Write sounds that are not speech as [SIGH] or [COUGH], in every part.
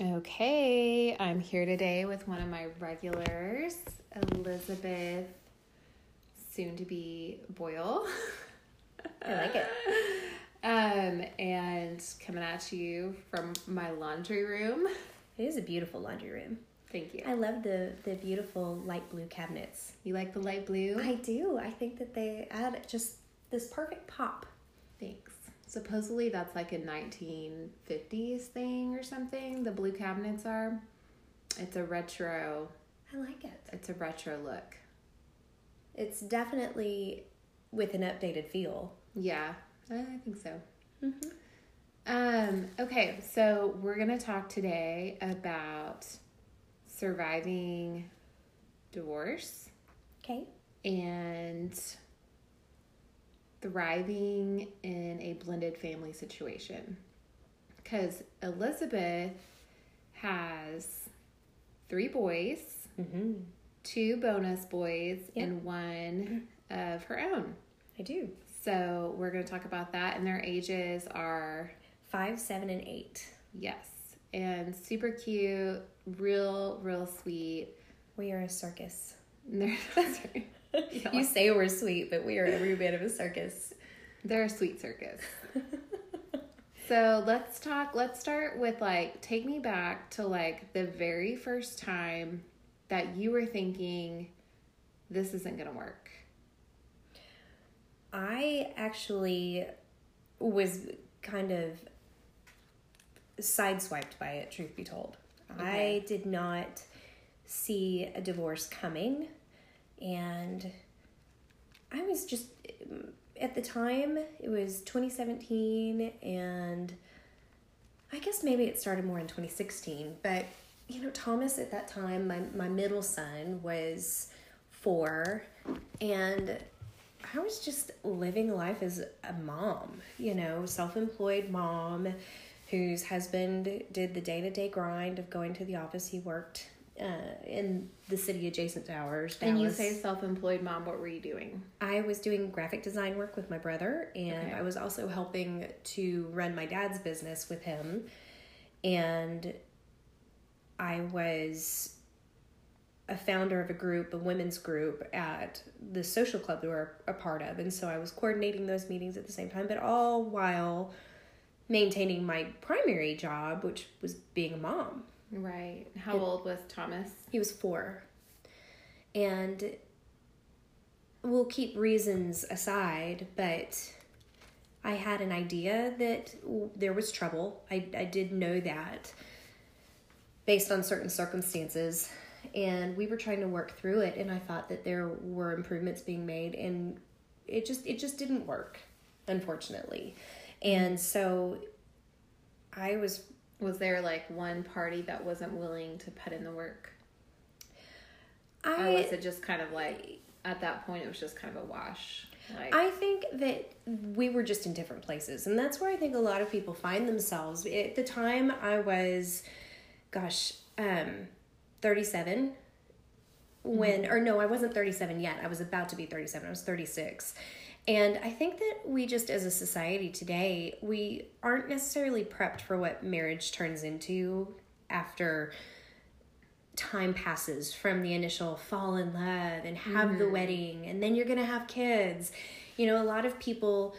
Okay, I'm here today with one of my regulars, Elizabeth, soon to be Boyle. [LAUGHS] I like it. Um, and coming at you from my laundry room. It is a beautiful laundry room. Thank you. I love the the beautiful light blue cabinets. You like the light blue? I do. I think that they add just this perfect pop. Thanks. Supposedly that's like a 1950s thing or something. The blue cabinets are. It's a retro. I like it. It's a retro look. It's definitely with an updated feel. Yeah, I think so. Um, okay, so we're gonna talk today about surviving divorce Okay. and thriving in a blended family situation. Because Elizabeth has three boys, Mm-hmm. two bonus boys, Yep. and one of her own. I do. So we're going to talk about that, and their ages are Five, seven, and eight. yes, and super cute, real, real sweet. We are a circus. They're. [LAUGHS] You say we're sweet, but we are every bit of a circus. they're a sweet circus. [LAUGHS] So let's talk. Let's start with like take me back to like the very first time that you were thinking this isn't gonna work. I actually was kind of sideswiped by it, truth be told. Okay. I did not see a divorce coming, and I was just at the time it was 2017, and I guess maybe it started more in 2016, but you know, Thomas at that time, my, my middle son was four, and I was just living life as a mom, you know, self employed mom whose husband did the day to day grind of going to the office. He worked uh, in the city adjacent to ours. And you say self-employed mom. What were you doing? I was doing graphic design work with my brother, and Okay. I was also helping to run my dad's business with him. And I was a founder of a group, a women's group at the social club that we're a part of. And so I was coordinating those meetings at the same time, but all while maintaining my primary job, which was being a mom. Right. How old was Thomas? He was four. And we'll keep reasons aside, but I had an idea that there was trouble. I, I did know that based on certain circumstances. And we were trying to work through it, and I thought that there were improvements being made, and it just it just didn't work, unfortunately. And so I was Was there like one party that wasn't willing to put in the work? I or was it just kind of like at that point it was just kind of a wash? Like I think that we were just in different places, and that's where I think a lot of people find themselves. At the time, I was, gosh, um, thirty-seven. When or no, I wasn't thirty-seven yet. I was about to be thirty-seven. I was thirty-six, and I think that we just, as a society today, we aren't necessarily prepped for what marriage turns into after time passes from the initial fall in love and have the mm-hmm. wedding and then you're going to have kids. You know a lot of people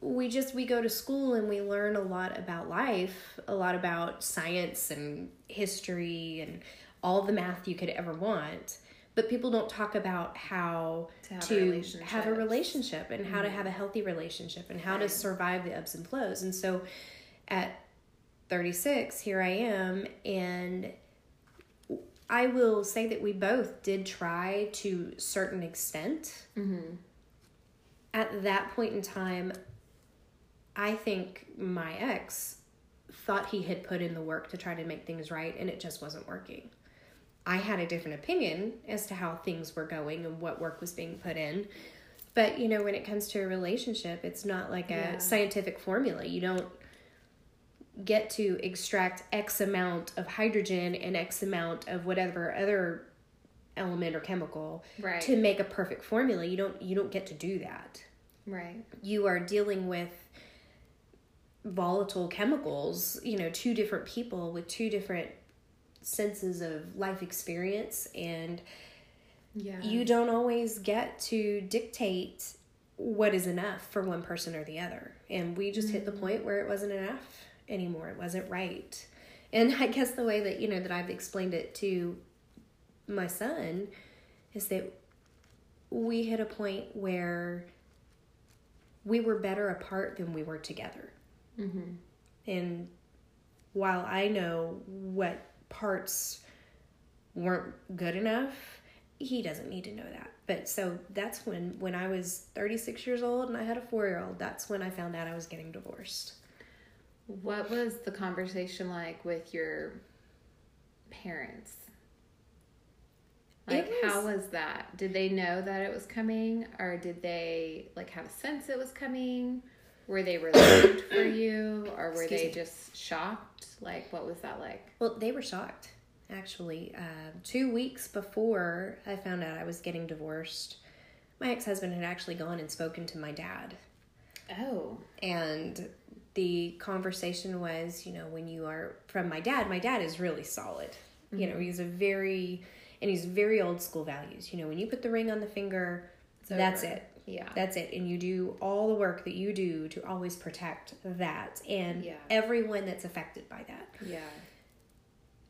we just we go to school and we learn a lot about life a lot about science and history and all the math you could ever want but people don't talk about how To have to relationships. have a relationship and how to have a healthy relationship and how to survive the ebbs and flows and so at 36 here i am and I will say that we both did try to certain extent. Mm-hmm. At that point in time, I think my ex thought he had put in the work to try to make things right and it just wasn't working. I had a different opinion as to how things were going and what work was being put in. But you know, when it comes to a relationship, it's not like a Yeah. scientific formula. You don't get to extract X amount of hydrogen and X amount of whatever other element or chemical Right. to make a perfect formula. You don't you don't get to do that. Right. You are dealing with volatile chemicals, you know, two different people with two different senses of life experience and Yeah. you don't always get to dictate what is enough for one person or the other. And we just hit the point where it wasn't enough anymore. It wasn't right. And [LAUGHS] I guess the way that, you know, that I've explained it to my son is that we hit a point where we were better apart than we were together. Mhm. And while I know what parts weren't good enough, he doesn't need to know that. But so that's when when I was 36 years old and I had a 4-year-old, that's when I found out I was getting divorced. What was the conversation like with your parents? Like, how was- was that? Did they know that it was coming, or did they like have a sense it was coming? Were they relieved [COUGHS] for you, or were Excuse they me. just shocked? Like, what was that like? Well, they were shocked actually. Uh, two weeks before I found out I was getting divorced, my ex husband had actually gone and spoken to my dad. Oh, And the conversation was, you know, when you are from my dad, my dad is really solid. You know, he's a very, and he's very old school values. You know, when you put the ring on the finger, that's over. it. Yeah, That's it. And you do all the work that you do to always protect that and Yeah. everyone that's affected by that. yeah,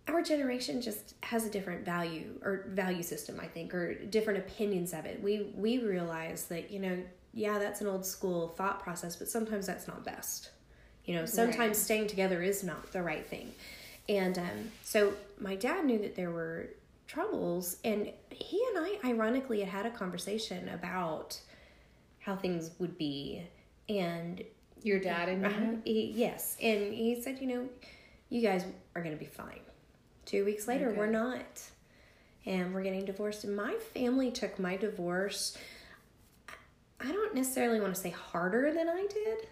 Our generation just has a different value or value system, I think, or different opinions of it. We we realize that, you know, yeah, that's an old school thought process, but sometimes that's not best. You know, sometimes Right. staying together is not the right thing. And um, so my dad knew that there were troubles, and he and I, ironically, had had a conversation about how things would be. And your dad and uh-huh, he, yes, and he said, you know, you guys are going to be fine. Two weeks later, Okay. we're not. And we're getting divorced. And my family took my divorce, I don't necessarily want to say harder than I did,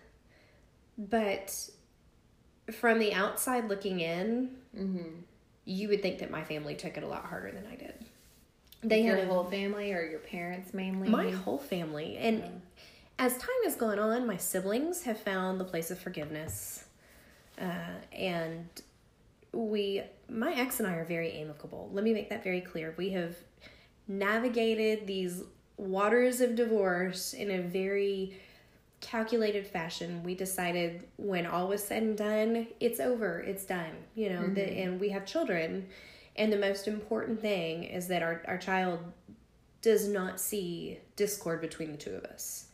but from the outside looking in, Mm-hmm. you would think that my family took it a lot harder than I did. They your had a whole family or your parents mainly. my whole family. And as time has gone on, my siblings have found the place of forgiveness. Uh, and we, my ex and I are very amicable. Let me make that very clear. We have navigated these waters of divorce in a very calculated fashion. We decided when all was said and done, it's over, it's done, you know, the, and we have children. And the most important thing is that our, our child does not see discord between the two of us.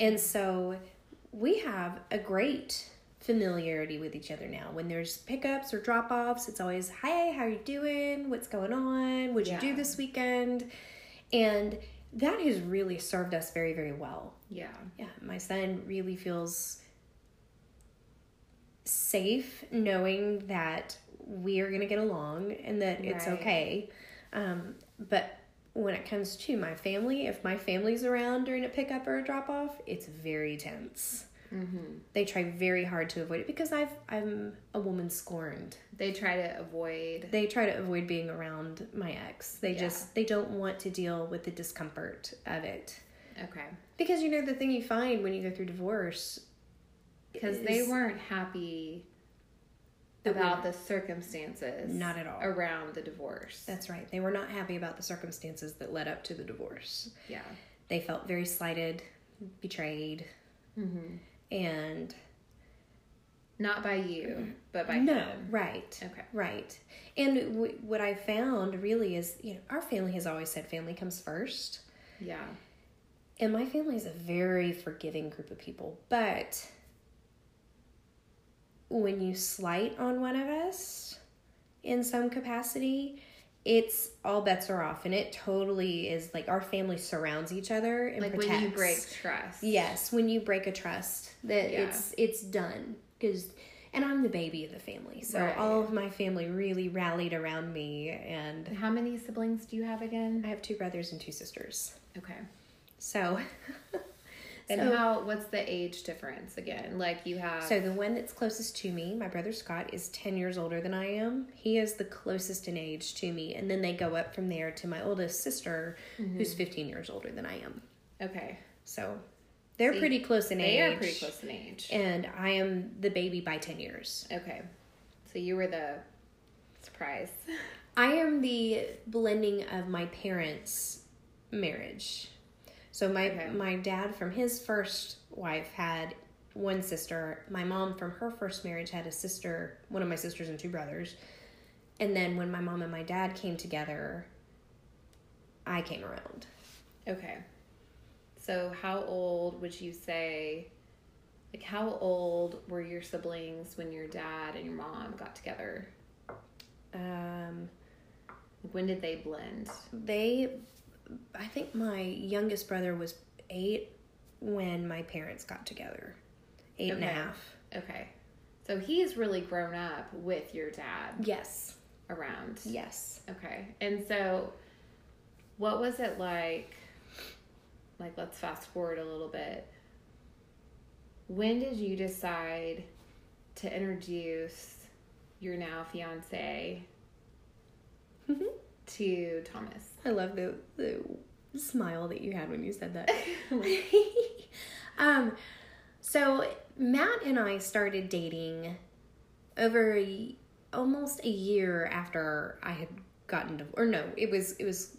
And so we have a great familiarity with each other now. When there's pickups or drop offs, it's always, Hi, how are you doing? What's going on? What'd you do this weekend? And that has really served us very, very well. Yeah. Yeah, my son really feels safe knowing that we are going to get along and that it's Right. okay. Um, but when it comes to my family, if my family's around during a pickup or a drop off, it's very tense. Mm-hmm. They try very hard to avoid it because I've I'm a woman scorned. They try to avoid. They try to avoid being around my ex. They Yeah. just they don't want to deal with the discomfort of it. Okay. Because you know the thing you find when you go through divorce Because they weren't happy about the circumstances. Not at all. Around the divorce. That's right. They were not happy about the circumstances that led up to the divorce. yeah. They felt very slighted, betrayed, Mm-hmm. and Not by you, but by no, him. right, Okay. right. And w- what I found really is, you know, our family has always said family comes first, Yeah. and my family is a very forgiving group of people. But when you slight on one of us in some capacity, it's all bets are off, and it totally is like our family surrounds each other and Like protects. when you break trust. Yes, when you break a trust, that Yeah. it's it's done because, and I'm the baby of the family, so Right. all of my family really rallied around me, and How many siblings do you have again? I have two brothers and two sisters. Okay. So, [LAUGHS] And so, how? What's the age difference again? Like you have. so the one that's closest to me, my brother Scott, is ten years older than I am. He is the closest in age to me, and then they go up from there to my oldest sister, Mm-hmm. who's fifteen years older than I am. okay. So, They're pretty close in They age. are pretty close in age. And I am the baby by 10 years. Okay. So you were the surprise. [LAUGHS] I am the blending of my parents' marriage. So my Okay. my dad from his first wife had one sister. My mom from her first marriage had a sister, one of my sisters and two brothers. And then when my mom and my dad came together, I came around. Okay. So how old would you say like how old were your siblings when your dad and your mom got together? Um, When did they blend? they, I think my youngest brother was eight when my parents got together. Eight and a half. Okay. So he's really grown up with your dad Yes. around. Yes. Okay. And so what was it like like let's fast forward a little bit. When did you decide to introduce your now fiance mm-hmm. to Thomas? I love the the smile that you had when you said that. [LAUGHS] um, so Matt and I started dating over a, almost a year after I had gotten divorced. Or no, it was it was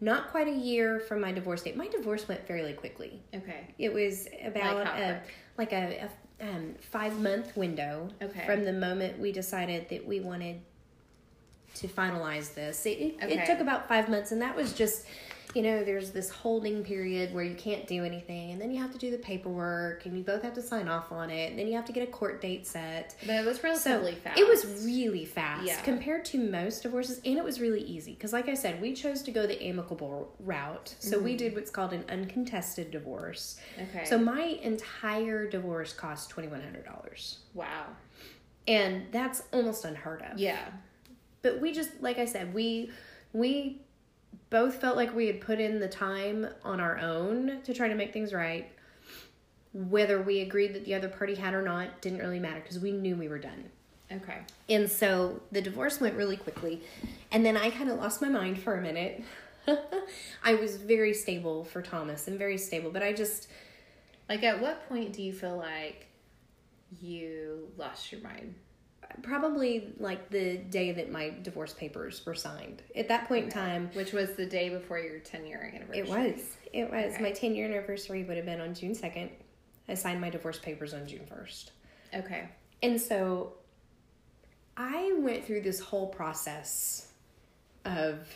not quite a year from my divorce date. My divorce went fairly quickly. Okay. It was about Like a like a, a um, five month window Okay. from the moment we decided that we wanted to finalize this. It, Okay. it took about five months, and that was just, you know, there's this holding period where you can't do anything, and then you have to do the paperwork, and you both have to sign off on it, and then you have to get a court date set. But it was So fast. it was really fast Yeah. compared to most divorces, and it was really easy because, like I said, we chose to go the amicable route. So we mm-hmm. did what's called an uncontested divorce. Okay. So my entire divorce cost twenty one hundred dollars, wow. and that's almost unheard of. Yeah. But we just, like I said, we we both felt like we had put in the time on our own to try to make things right. Whether we agreed that the other party had or not didn't really matter because we knew we were done. Okay. And so the divorce went really quickly. And then I kind of lost my mind for a minute. [LAUGHS] I was very stable for Thomas and very stable, but I just, Like at what point do you feel like you lost your mind? Probably like the day that my divorce papers were signed. At that point in time, Which was the day before your 10 year anniversary. it was. It was. Okay. My 10 year anniversary would have been on June 2nd. I signed my divorce papers on June 1st. Okay. And so I went through this whole process of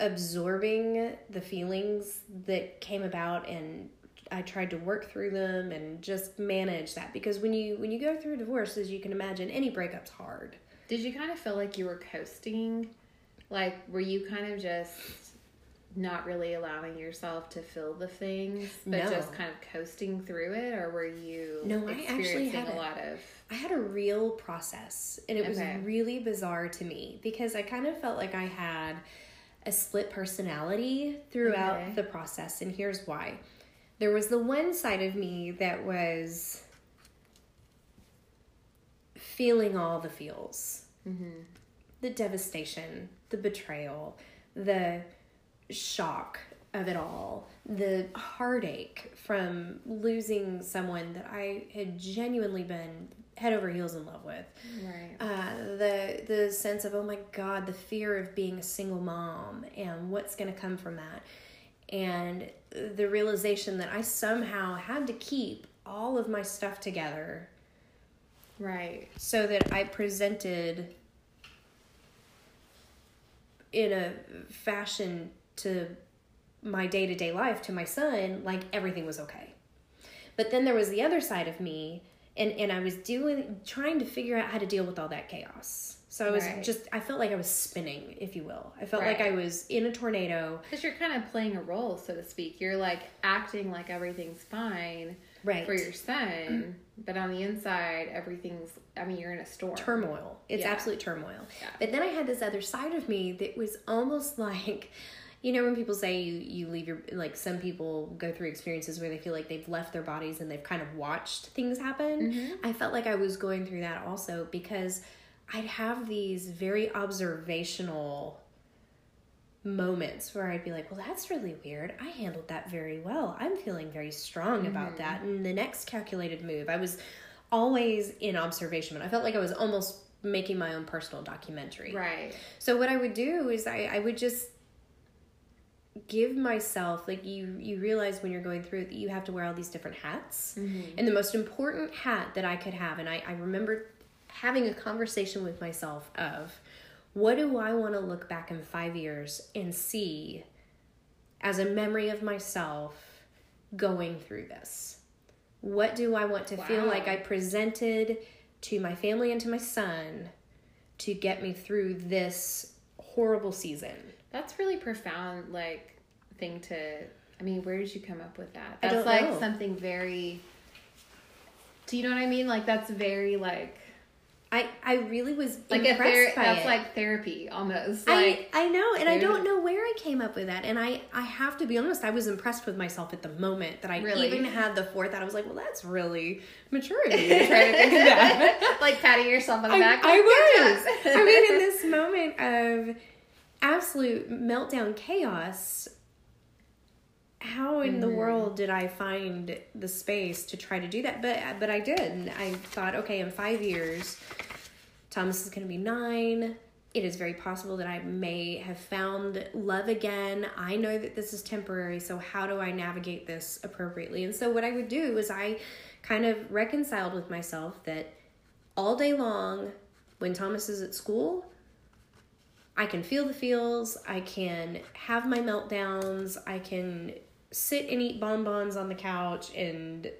absorbing the feelings that came about and I tried to work through them and just manage that because when you when you go through a divorce as you can imagine any breakup's hard. Did you kind of feel like you were coasting? Like, were you kind of just not really allowing yourself to feel the things, but No. just kind of coasting through it? Or were you No, I actually had a a- lot of. I had a real process and it was really bizarre to me because I kind of felt like I had a split personality throughout Okay. the process and here's why. There was the one side of me that was feeling all the feels. The devastation, the betrayal, the shock of it all, the heartache from losing someone that I had genuinely been head over heels in love with. Right. Uh, the the sense of oh my god, the fear of being a single mom and what's going to come from that, and the realization that I somehow had to keep all of my stuff together Right. so that I presented in a fashion to my day to day life to my son like everything was okay. But then there was the other side of me, and, and I was doing trying to figure out how to deal with all that chaos. So I was Right. just I felt like I was spinning, if you will. I felt like I was in a tornado. Because you're kind of playing a role, so to speak. You're like acting like everything's fine Right. for your son, but on the inside, everything's. I mean, you're in a storm. turmoil. It's Yeah. absolute turmoil. Yeah. But then I had this other side of me that was almost [LAUGHS] like, you know, when people say you, you leave your, like some people go through experiences where they feel like they've left their bodies and they've kind of watched things happen. Mm-hmm. I felt like I was going through that also because I'd have these very observational moments where I'd be like, well, that's really weird. I handled that very well. I'm feeling very strong about mm-hmm. that. And the next calculated move, I was always in observation. I felt like I was almost making my own personal documentary. Right. So what I would do is I, I would just give myself like you you realize when you're going through it that you have to wear all these different hats mm-hmm. and the most important hat that i could have and i, I remember having a conversation with myself of what do i want to look back in five years and see as a memory of myself going through this what do i want to feel like i presented to my family and to my son to get me through this horrible season That's really profound, like thing to. I mean, where did you come up with that? I That's like know. something very. Do you know what I mean? Like that's very like I I really was like impressed ther- by that's it. like therapy almost. I Like I know, and I don't know where I came up with that. And I I have to be honest, I was impressed with myself at the moment that I Really? even had the forethought. I was like, well, that's really maturity. to [LAUGHS] try to think of that. like patting yourself on the I, back. I like, was. I mean, in this moment of absolute meltdown chaos, how in Mm-hmm. the world did I find the space to try to do that? But but I did. And I thought, okay, in five years, Thomas is going to be nine. It is very possible that I may have found love again. I know that this is temporary, so how do I navigate this appropriately? And so, what I would do is I kind of reconciled with myself that all day long, when Thomas is at school, I can feel the feels, I can have my meltdowns, I can sit and eat bonbons on the couch and,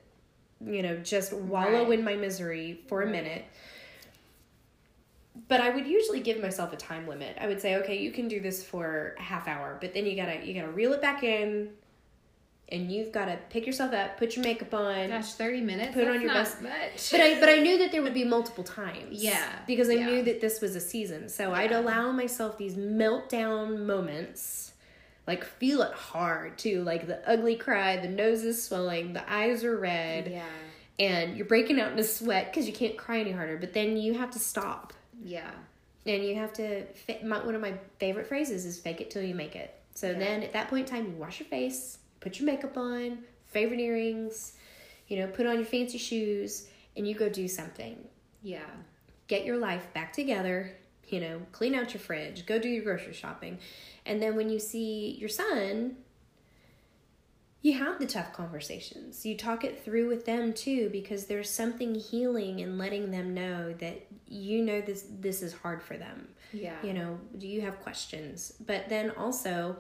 you know, just wallow Right. in my misery for a minute but I would usually give myself a time limit. I would say, okay, you can do this for a half hour, but then you gotta you gotta reel it back in, and you've gotta pick yourself up, put your makeup on. Gosh, thirty minutes. Put on your not best- much. But I but I knew that there would be multiple times. Yeah, because I yeah. knew that this was a season, so I'd allow myself these meltdown moments. Like feel it hard too, like the ugly cry, the nose is swelling, the eyes are red, yeah, and you're breaking out in a sweat because you can't cry any harder. But then you have to stop yeah, and you have to fa- my, one of my favorite phrases is fake it till you make it so Yeah. then at that point in time you wash your face put your makeup on favorite earrings you know put on your fancy shoes and you go do something yeah. get your life back together you know clean out your fridge go do your grocery shopping and then when you see your son you have the tough conversations you talk it through with them too because there's something healing in letting them know that you know this this is hard for them Yeah. you know do you have questions but then also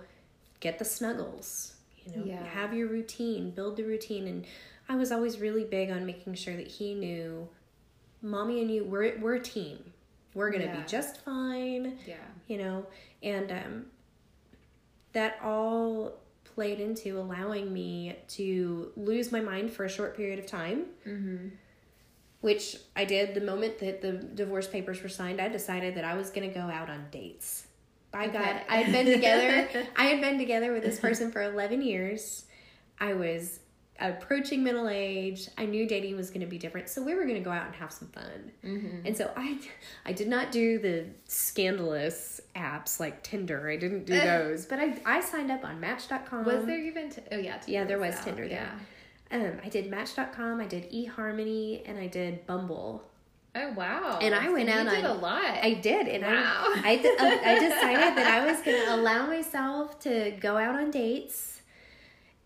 get the snuggles you know Yeah. have your routine build the routine and i was always really big on making sure that he knew mommy and you we're, we're a team we're gonna Yeah. be just fine Yeah. you know and um, that all played into allowing me to lose my mind for a short period of time Mm-hmm. which i did the moment that the divorce papers were signed. I decided that i was going to go out on dates. By god i had been together [LAUGHS] i had been together with this person for 11 years. I was approaching middle age i knew dating was going to be different so we were going to go out and have some fun Mm-hmm. and so I, I did not do the scandalous apps like Tinder. I didn't do [LAUGHS] those, but I, I signed up on Match.com. Was there even? T- oh yeah. Yeah, there was out. Tinder Yeah. there. Um, I did Match.com. I did eHarmony, and I did Bumble. Oh wow. And I So went you out did on- a lot. I did, and Wow. I I, I [LAUGHS] decided that I was going to allow myself to go out on dates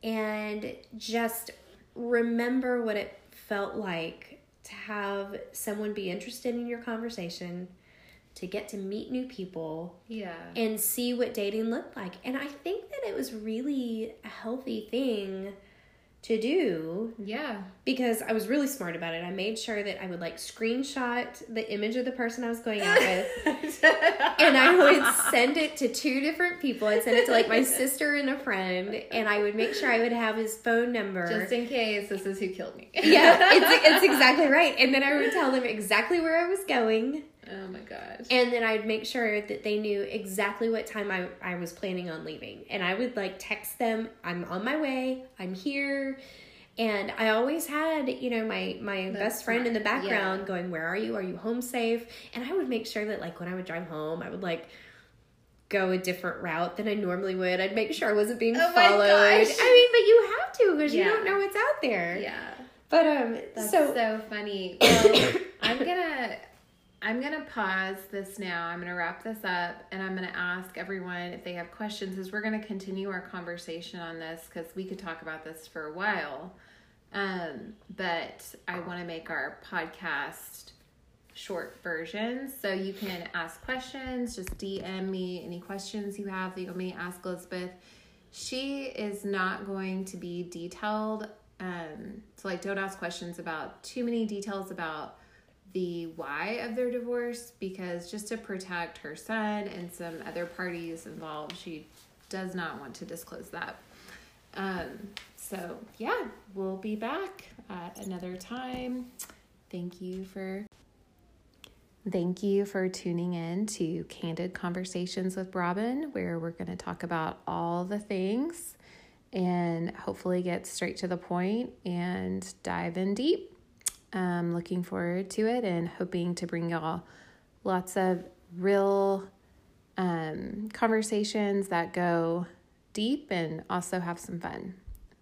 and just remember what it felt like to have someone be interested in your conversation, to get to meet new people, yeah. and see what dating looked like. And I think that it was really a healthy thing to do Yeah. because I was really smart about it. I made sure that I would like screenshot the image of the person I was going out with [LAUGHS] and I would send it to two different people. I'd send it to like my [LAUGHS] sister and a friend, and I would make sure I would have his phone number. Just in case this is who killed me. yeah, it's, [LAUGHS] it's exactly right. And then I would tell them exactly where I was going, Oh my gosh. and then I'd make sure that they knew exactly what time I, I was planning on leaving. And I would like text them, I'm on my way, I'm here. And I always had, you know, my my That's best friend in the background Yeah. going, "Where are you? Are you home safe?" And I would make sure that like when I would drive home, I would like go a different route than I normally would. I'd make sure I wasn't being Oh my followed. I mean, but you have to because Yeah. you don't know what's out there. Yeah. But um, That's so, so, funny. [COUGHS] Well, I'm gonna I'm gonna pause this now. I'm gonna wrap this up, and I'm gonna ask everyone if they have questions. As we're gonna continue our conversation on this because we could talk about this for a while. Um, but I want to make our podcast short version, so you can ask questions. Just DM me any questions you have that you want me to ask Elizabeth. She is not going to be detailed um so like don't ask questions about too many details about the why of their divorce because just to protect her son and some other parties involved she does not want to disclose that um so yeah we'll be back at another time thank you for Thank you for tuning in to Candid Conversations with Robin, where we're going to talk about all the things and hopefully get straight to the point and dive in deep. Um, looking forward to it and hoping to bring y'all lots of real um, conversations that go deep and also have some fun.